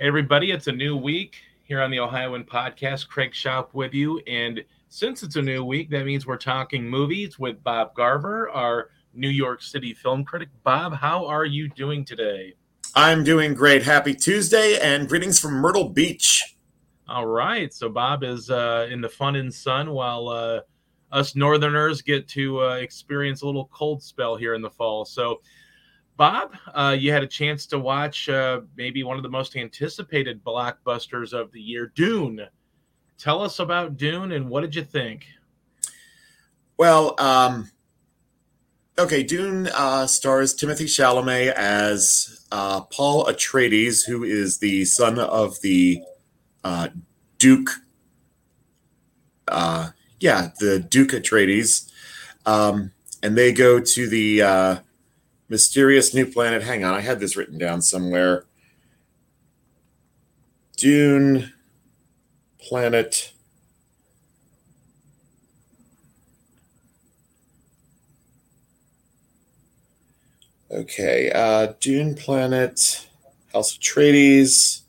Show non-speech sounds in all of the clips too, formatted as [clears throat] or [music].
Hey, everybody, it's a new week here on the Ohioan Podcast. Craig Shoup with you. And since it's a new week, that means we're talking movies with Bob Garver, our New York City film critic. Bob, how are you doing today? I'm doing great. Happy Tuesday and greetings from Myrtle Beach. All right. So Bob is uh, in the fun and sun while uh, us Northerners get to uh, experience a little cold spell here in the fall. So, Bob, uh, you had a chance to watch uh, maybe one of the most anticipated blockbusters of the year, Dune. Tell us about Dune and what did you think? Well, um, okay, Dune uh, stars Timothée Chalamet as uh, Paul Atreides, who is the son of the uh, Duke. Uh, yeah, the Duke Atreides, um, and they go to the mysterious new planet. Hang on, I had this written down somewhere. Dune planet. Okay, uh, Dune planet, House of Atreides.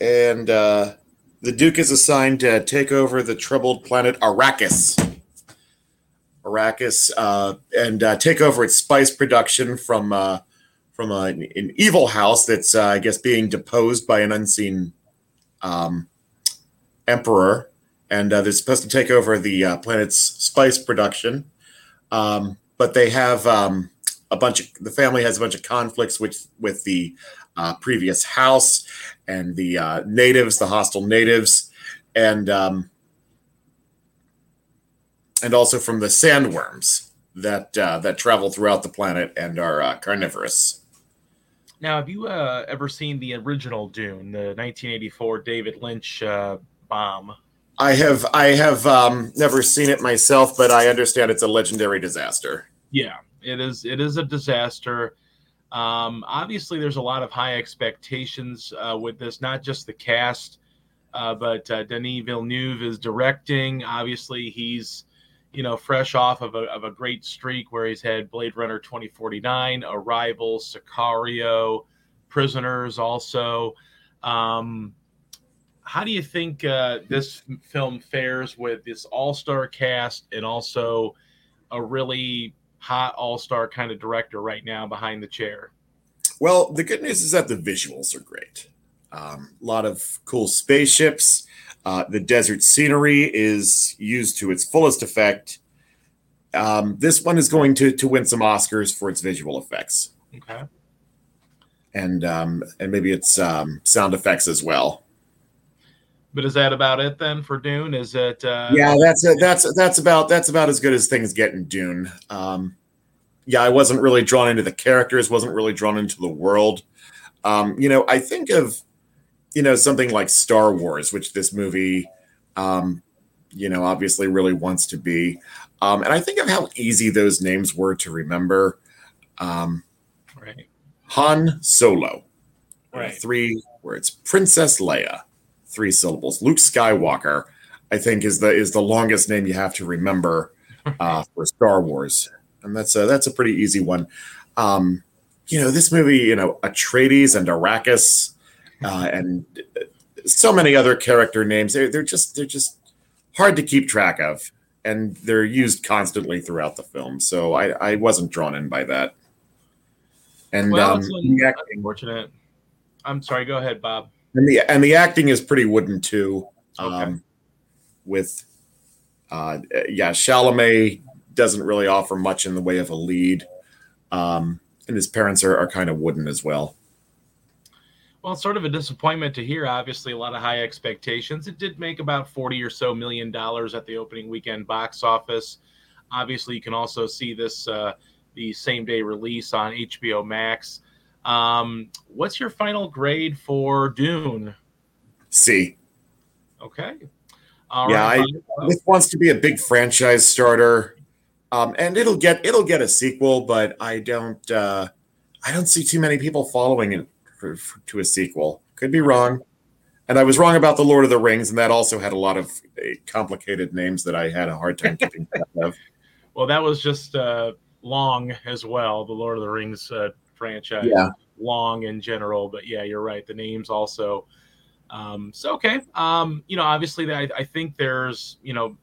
and uh, the Duke is assigned to take over the troubled planet Arrakis. Arrakis uh, and uh, take over its spice production from uh, from a, an evil house that's uh, I guess being deposed by an unseen um, emperor, and uh, they're supposed to take over the planet's spice production. Um, but they have um, a bunch of the family has a bunch of conflicts with with the uh, previous house and the uh, natives, the hostile natives, and um, and also from the sandworms that uh, that travel throughout the planet and are uh, carnivorous. Now, have you uh, ever seen the original Dune, the 1984 David Lynch uh, bomb? I have. I have um, never seen it myself, but I understand it's a legendary disaster. Yeah, it is. It is a disaster. Um, obviously, there's a lot of high expectations uh, with this, not just the cast, uh, but uh, Denis Villeneuve is directing. Obviously, he's you know fresh off of a, of a great streak where he's had Blade Runner 2049, Arrival, Sicario, Prisoners, also. Um, how do you think uh, this film fares with this all-star cast and also a really hot all star kind of director right now behind the chair? Well, the good news is that the visuals are great. Um, a lot of cool spaceships. Uh, the desert scenery is used to its fullest effect. Um, this one is going to to win some Oscars for its visual effects. Okay. And um, and maybe its um, sound effects as well. But is that about it then for Dune? Is it? Uh, yeah, that's a, that's that's about that's about as good as things get in Dune. Um, yeah, I wasn't really drawn into the characters, wasn't really drawn into the world. Um, you know, I think of you know something like Star Wars, which this movie, um, you know, obviously really wants to be, um, and I think of how easy those names were to remember. Um, right. Han Solo. Right. Three words. Princess Leia three syllables. Luke Skywalker, I think, is the is the longest name you have to remember [laughs] uh, for Star Wars, and that's a that's a pretty easy one. Um, you know, this movie, you know, Atreides and Arrakis, uh, [laughs] and so many other character names. They're they're just they're just hard to keep track of, and they're used constantly throughout the film. So I I wasn't drawn in by that. And well, um, acting, unfortunate. I'm sorry. Go ahead, Bob and the and the acting is pretty wooden too. Um, okay. With uh, yeah, Chalamet doesn't really offer much in the way of a lead, um, and his parents are, are kind of wooden as well. Well, it's sort of a disappointment to hear. Obviously, a lot of high expectations. It did make about forty or so million dollars at the opening weekend box office. Obviously, you can also see this uh, the same day release on HBO Max. Um, what's your final grade for Dune? C. Okay. All yeah, right. I, this wants to be a big franchise starter, um, and it'll get it'll get a sequel, but I don't uh, I don't see too many people following it for, for, to a sequel. Could be wrong, and I was wrong about the Lord of the Rings, and that also had a lot of uh, complicated names that I had a hard time keeping track of. [laughs] Well, that was just uh, long as well. The Lord of the Rings uh, franchise, Yeah. long in general. But yeah, you're right. The names also. Um, so okay, um, you know, obviously, I, I think there's, you know,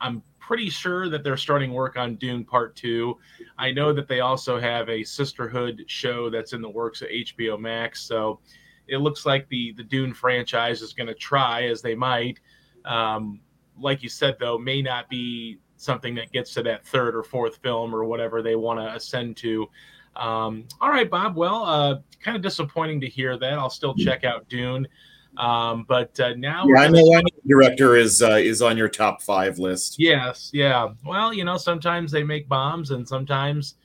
I'm pretty sure that they're starting work on Dune Part Two. I know that they also have a Sisterhood show that's in the works at HBO Max. So it looks like the the Dune franchise is going to try, as they might. Um, like you said, though, may not be something that gets to that third or fourth film or whatever they want to ascend to. Um, all right, Bob. Well, uh, kind of disappointing to hear that. I'll still check out Dune. Um, but uh, now, Yeah, I know one director is uh, is on your top five list. Yes, yeah. Well, you know, sometimes they make bombs, and sometimes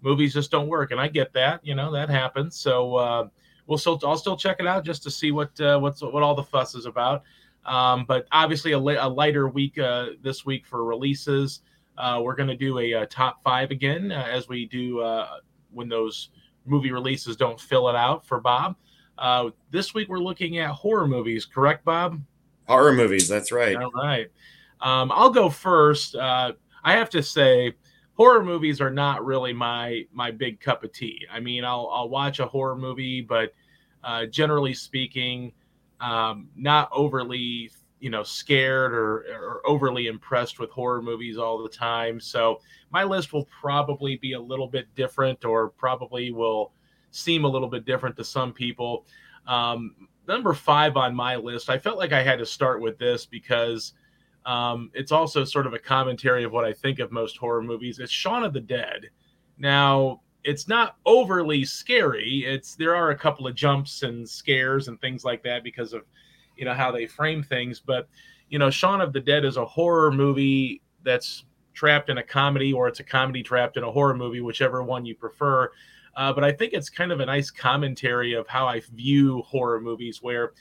movies just don't work, and I get that. You know, that happens. So uh, we'll still, I'll still check it out just to see what uh, what's what all the fuss is about. Um, but obviously, a, li- a lighter week uh, this week for releases. Uh, we're going to do a, uh top five again, uh, as we do uh, when those movie releases don't fill it out for Bob. Uh, this week we're looking at horror movies, correct, Bob? Horror movies, that's right. All right. Um, I'll go first. Uh, I have to say, horror movies are not really my my big cup of tea. I mean, I'll I'll watch a horror movie, but uh, generally speaking, um, not overly you know scared or, or overly impressed with horror movies all the time. So my list will probably be a little bit different, or probably will seem a little bit different to some people. Um, number five on my list, I felt like I had to start with this because um, it's also sort of a commentary of what I think of most horror movies. It's Shaun of the Dead. Now, it's not overly scary. It's there are a couple of jumps and scares and things like that because of you know how they frame things. But you know, Shaun of the Dead is a horror movie that's trapped in a comedy, or it's a comedy trapped in a horror movie, whichever one you prefer. Uh, but I think it's kind of a nice commentary of how I view horror movies, where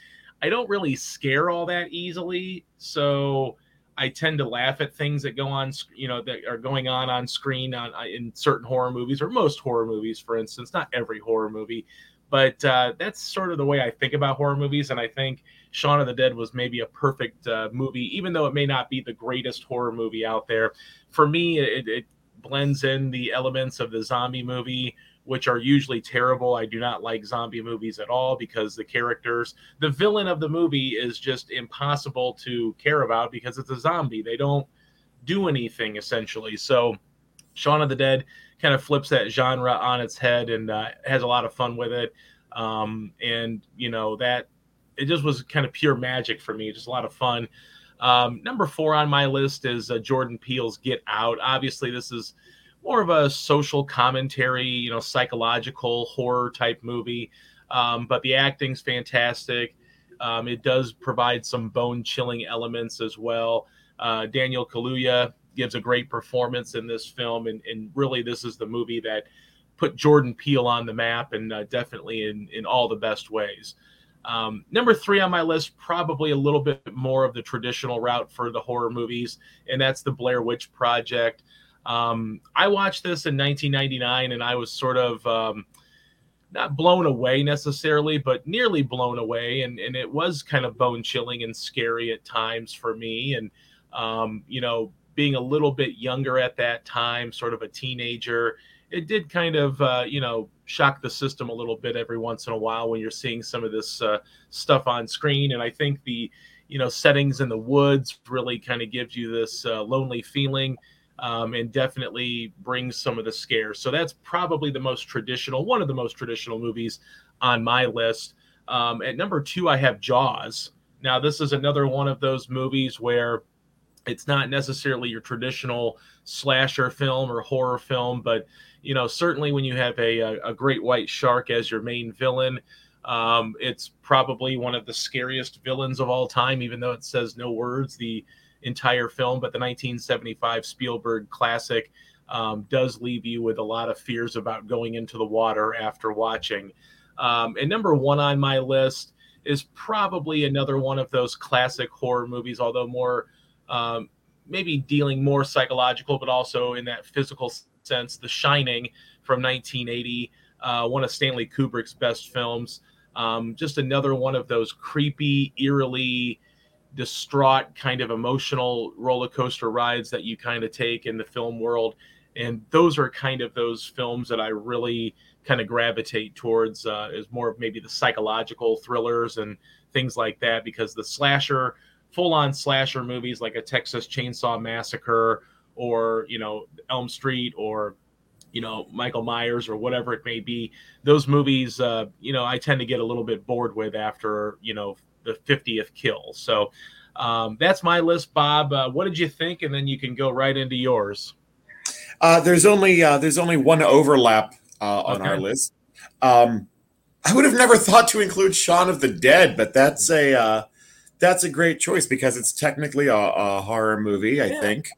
I don't really scare all that easily. So I tend to laugh at things that go on, you know, that are going on on screen on uh, in certain horror movies or most horror movies, for instance. Not every horror movie, but uh, that's sort of the way I think about horror movies. And I think Shaun of the Dead was maybe a perfect uh, movie, even though it may not be the greatest horror movie out there. For me, it, it blends in the elements of the zombie movie which are usually terrible. I do not like zombie movies at all because the characters, the villain of the movie is just impossible to care about because it's a zombie. They don't do anything essentially. So Shaun of the Dead kind of flips that genre on its head and uh, has a lot of fun with it. Um, and you know that it just was kind of pure magic for me, just a lot of fun. Um, number four on my list is uh, Jordan Peele's Get Out. Obviously, this is more of a social commentary, you know, psychological horror type movie. Um, but the acting's fantastic. Um, it does provide some bone chilling elements as well. Uh, Daniel Kaluuya gives a great performance in this film, and, and really, this is the movie that put Jordan Peele on the map, and uh, definitely in in all the best ways. Um, number three on my list, probably a little bit more of the traditional route for the horror movies, and that's the Blair Witch Project. Um, I watched this in 1999, and I was sort of um, not blown away necessarily, but nearly blown away, and and it was kind of bone chilling and scary at times for me, and um, you know, being a little bit younger at that time, sort of a teenager, it did kind of uh, you know shock the system a little bit every once in a while when you're seeing some of this uh, stuff on screen, and I think the you know settings in the woods really kind of gives you this uh, lonely feeling um, and definitely brings some of the scares. So that's probably the most traditional, one of the most traditional movies on my list. Um, at number two, I have Jaws. Now, this is another one of those movies where it's not necessarily your traditional slasher film or horror film, but you know, certainly when you have a, a, great white shark as your main villain, um, it's probably one of the scariest villains of all time, even though it says no words. The entire film, but the 1975 Spielberg classic um, does leave you with a lot of fears about going into the water after watching. Um, and number one on my list is probably another one of those classic horror movies, although more um, maybe dealing more psychological, but also in that physical sense. The Shining from 1980, uh, one of Stanley Kubrick's best films. Um, just another one of those creepy, eerily distraught kind of emotional roller coaster rides that you kind of take in the film world and those are kind of those films that i really kind of gravitate towards uh, is more of maybe the psychological thrillers and things like that because the slasher full on slasher movies like a texas chainsaw massacre or you know elm street or you know michael myers or whatever it may be those movies uh, you know i tend to get a little bit bored with after you know the 50th kill. So um, that's my list, Bob. Uh, what did you think? And then you can go right into yours. Uh, there's only uh, there's only one overlap uh, on okay. our list. Um, I would have never thought to include Shaun of the Dead, but that's a uh, that's a great choice because it's technically a, a horror movie. I yeah. think.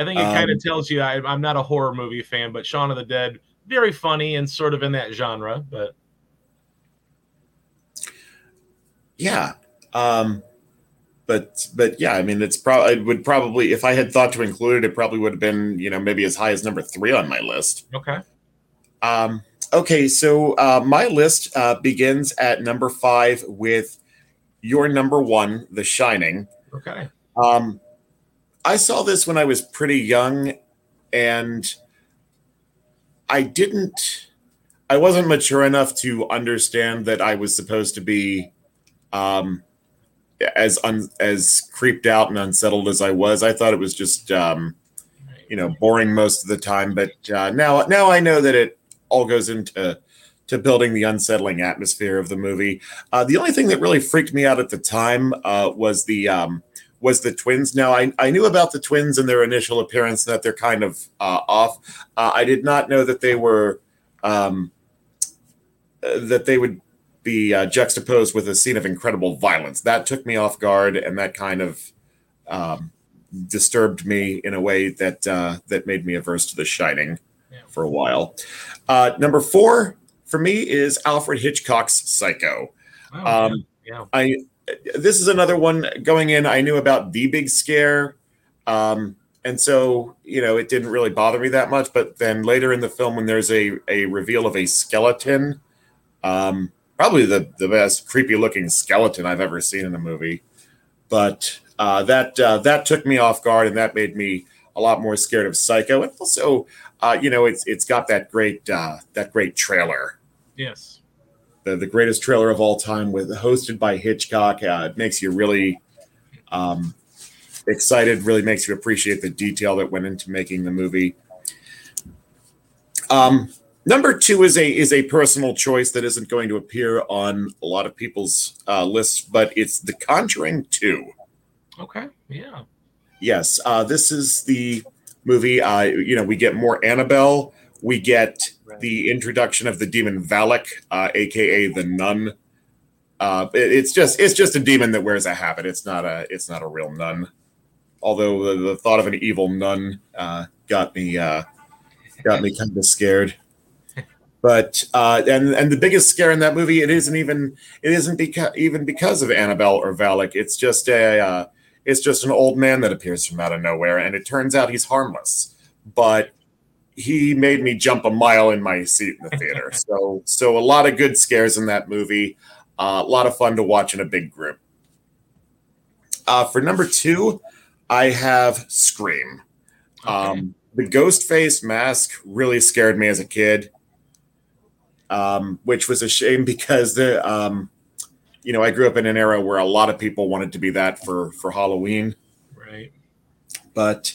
I think it um, kind of tells you I, I'm not a horror movie fan, but Shaun of the Dead very funny and sort of in that genre, but yeah, um, but but yeah, I mean, it's probably it would probably if I had thought to include it, it probably would have been you know maybe as high as number three on my list. Okay. Um, okay, so uh, my list uh, begins at number five with your number one, The Shining. Okay. Um, I saw this when I was pretty young, and I didn't. I wasn't mature enough to understand that I was supposed to be um, as un, as creeped out and unsettled as I was, I thought it was just um, you know boring most of the time. But uh, now now I know that it all goes into to building the unsettling atmosphere of the movie. Uh, the only thing that really freaked me out at the time uh, was the um, was the twins. Now I, I knew about the twins and their initial appearance that they're kind of uh, off. Uh, I did not know that they were um, that they would be uh, juxtaposed with a scene of incredible violence. That took me off guard, and that kind of um, disturbed me in a way that uh, that made me averse to The Shining yeah. for a while. Uh, number four for me is Alfred Hitchcock's Psycho. Um, yeah. I this is another one going in. I knew about the big scare. Um, and so you know it didn't really bother me that much but then later in the film when there's a, a reveal of a skeleton um, probably the, the best creepy looking skeleton I've ever seen in a movie. But uh, that uh, that took me off guard, and that made me a lot more scared of Psycho. And also, uh, you know, it's it's got that great uh, that great trailer. Yes, the the greatest trailer of all time, with hosted by Hitchcock. Uh, it makes you really um, excited. Really makes you appreciate the detail that went into making the movie. Um, Number two is a is a personal choice that isn't going to appear on a lot of people's uh, lists, but it's The Conjuring Two. Okay. Yeah. Yes. Uh, this is the movie. Uh, you know, we get more Annabelle. We get the introduction of the demon Valak, uh, aka the nun. Uh, it, it's just it's just a demon that wears a habit. It's not a it's not a real nun. Although the, the thought of an evil nun uh, got me uh, got me kind of scared. But uh, and and the biggest scare in that movie, it isn't even it isn't because even because of Annabelle or Valak. It's just a uh, it's just an old man that appears from out of nowhere, and it turns out he's harmless. But he made me jump a mile in my seat in the theater. [laughs] so so a lot of good scares in that movie. Uh, a lot of fun to watch in a big group. Uh, for number two, I have Scream. Okay. Um, the ghost face mask really scared me as a kid um, which was a shame [laughs] because the um, you know I grew up in an era where a lot of people wanted to be that for for Halloween, right? But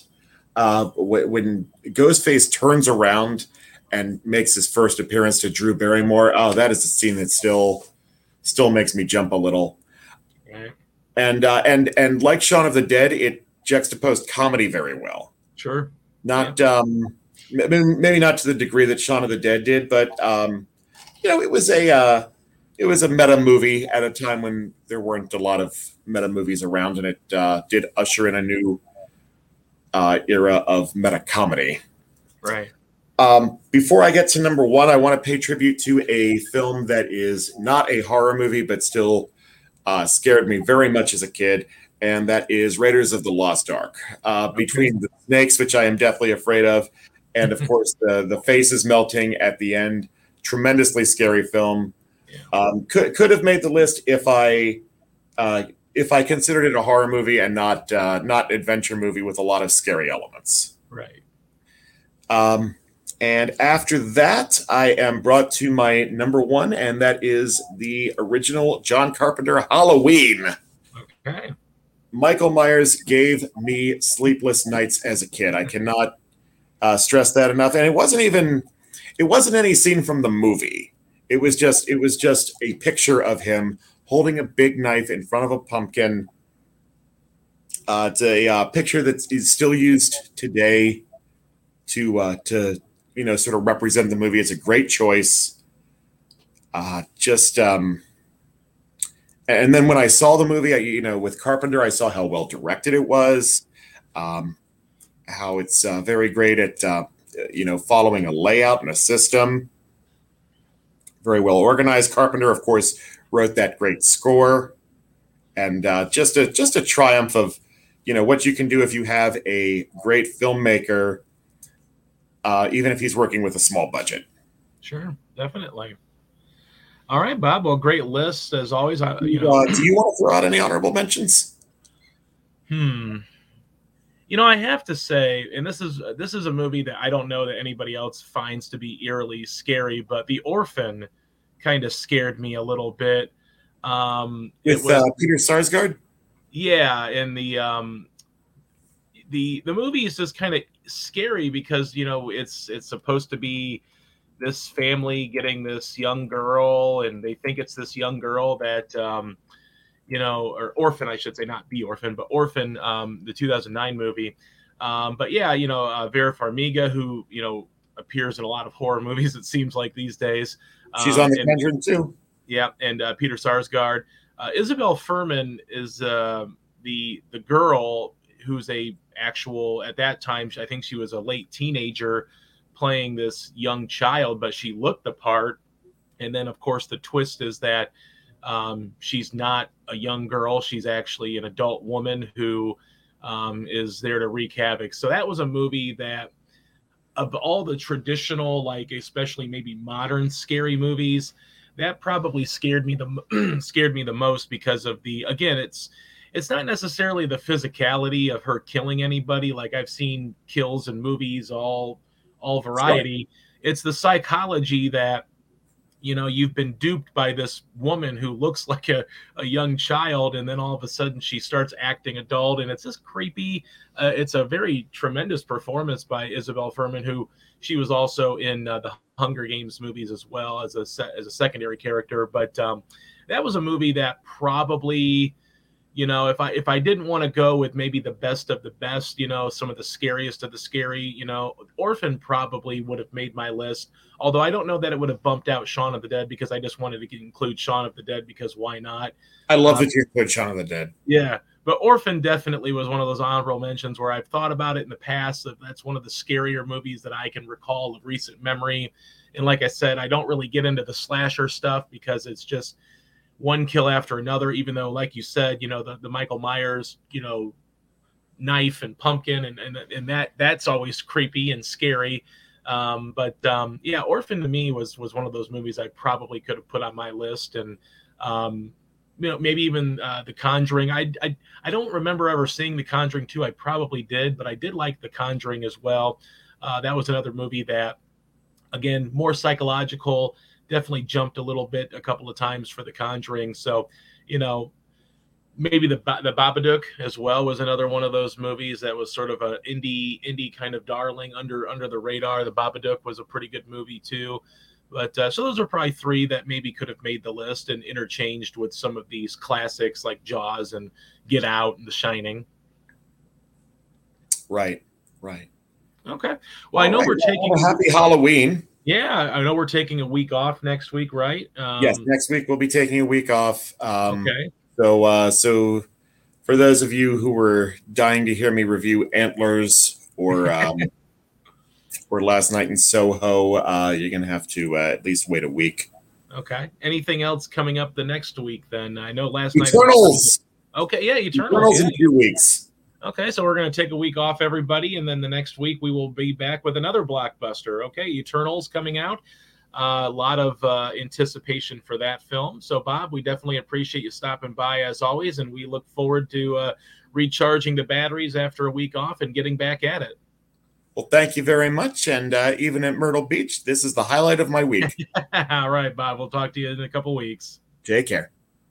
uh, when Ghostface turns around and makes his first appearance to Drew Barrymore, oh, that is a scene that still still makes me jump a little. Right. And uh, and and like Shaun of the Dead, it juxtaposed comedy very well. Sure. Not yeah. um, maybe not to the degree that Shaun of the Dead did, but um, you know, it was a uh, it was a meta movie at a time when there weren't a lot of meta movies around, and it uh, did usher in a new uh, era of meta comedy. Right. Um, before I get to number one, I want to pay tribute to a film that is not a horror movie, but still uh, scared me very much as a kid, and that is Raiders of the Lost Ark. Uh, okay. Between the snakes, which I am deathly afraid of, and of [laughs] course the the faces melting at the end tremendously scary film. Yeah. Um, could could have made the list if I uh, if I considered it a horror movie and not uh, not adventure movie with a lot of scary elements. Right. Um, and after that, I am brought to my number one, and that is the original John Carpenter Halloween. Okay. Michael Myers gave me sleepless nights as a kid. I cannot uh, stress that enough. And it wasn't even it wasn't any scene from the movie. It was just it was just a picture of him holding a big knife in front of a pumpkin. Uh, it's a uh, picture that is still used today to uh, to you know sort of represent the movie. It's a great choice. Uh, just um, and then when I saw the movie, I, you know, with Carpenter, I saw how well directed it was, um, how it's uh, very great at uh, you know following a layout and a system. Very well organized. Carpenter, of course, wrote that great score, and uh, just a just a triumph of you know what you can do if you have a great filmmaker, uh, even if he's working with a small budget. Sure, definitely. All right, Bob. Well, great list as always. I, you know, uh, do you want to throw out any honorable mentions? Hmm. You know, I have to say, and this is this is a movie that I don't know that anybody else finds to be eerily scary, but The Orphan kind of scared me a little bit. Um, With was, uh, Peter Sarsgaard. Yeah, and the um, the the movie is just kind of scary because you know it's it's supposed to be this family getting this young girl, and they think it's this young girl that um, you know, or orphan, I should say, not be orphan, but orphan, um, the 2009 movie. Um, but yeah, you know, uh, Vera Farmiga, who you know appears in a lot of horror movies. It seems like these days. She's on the um, Conjuring too. Yeah, and uh, Peter Sarsgaard, uh, Isabelle Fuhrman is uh, the the girl who's a actual at that time. I think she was a late teenager playing this young child, but she looked the part. And then, of course, the twist is that um, she's not a young girl; she's actually an adult woman who um, is there to wreak havoc. So that was a movie that, of all the traditional, like especially maybe modern scary movies, that probably scared me the [clears throat] scared me the most because of the again, it's it's not necessarily the physicality of her killing anybody like I've seen kills in movies all all variety. It's the psychology that you know you've been duped by this woman who looks [laughs] like a, a young child and then all of a sudden she starts acting adult and it's just creepy. Uh, it's a very tremendous performance by isabelle fuhrman who she was also in uh, the hunger games movies as well as a as a secondary character but um, that was a movie that probably you know if i if i didn't want to go with maybe the best of the best you know some of the scariest of the scary you know orphan probably would have made my list although i don't know that it would have bumped out shaun of the dead because i just wanted to include shaun of the dead because why not? I love um, that you include shaun of the dead. Yeah but orphan definitely was one of those honorable mentions where i've thought about it in the past that that's one of the scarier movies that i can recall of recent memory. And like i said i don't really get into the slasher stuff because it's just one kill after another, even though, like you said, you know, the, the Michael Myers, you know, knife and pumpkin and, and, and that that's always creepy and scary. Um, but um, yeah, Orphan to me was, was one of those movies I probably could have put on my list. And, um, you know, maybe even uh, The Conjuring. I, I I don't remember ever seeing The Conjuring 2. I probably did, but I did like The Conjuring as well. Uh, that was another movie that, again, more psychological definitely jumped a little bit a couple of times for The Conjuring. So, you know, maybe the the Babadook as well was another one of those movies that was sort of a indie indie kind of darling under under the radar. The Babadook was a pretty good movie too. But uh, so those are probably three that maybe could have made the list and interchanged with some of these classics like Jaws and Get Out and The Shining. Right, right. Okay. Well, I know right. we're taking. Well, happy Halloween. Yeah, I know we're taking a week off next week, right? Um, yes, next week we'll be taking a week off. Um, okay. So, uh, so for those of you who were dying to hear me review Antlers or [laughs] um, or Last Night in Soho, uh, you're gonna have to uh, at least wait a week. Okay. Anything else coming up the next week? Then I know last Eternals. night. Eternals. Okay, yeah, Eternals. Eternals yeah. in two weeks. Okay, so we're going to take a week off, everybody, and then the next week we will be back with another blockbuster. Okay, Eternals coming out. a lot of uh, anticipation for that film. So, Bob, we definitely appreciate you stopping by as always, and we look forward to uh, recharging the batteries after a week off and getting back at it. Well, thank you very much. And uh, even at Myrtle Beach, this is the highlight of my week. [laughs] All right, Bob. We'll talk to you in a couple weeks. Take care.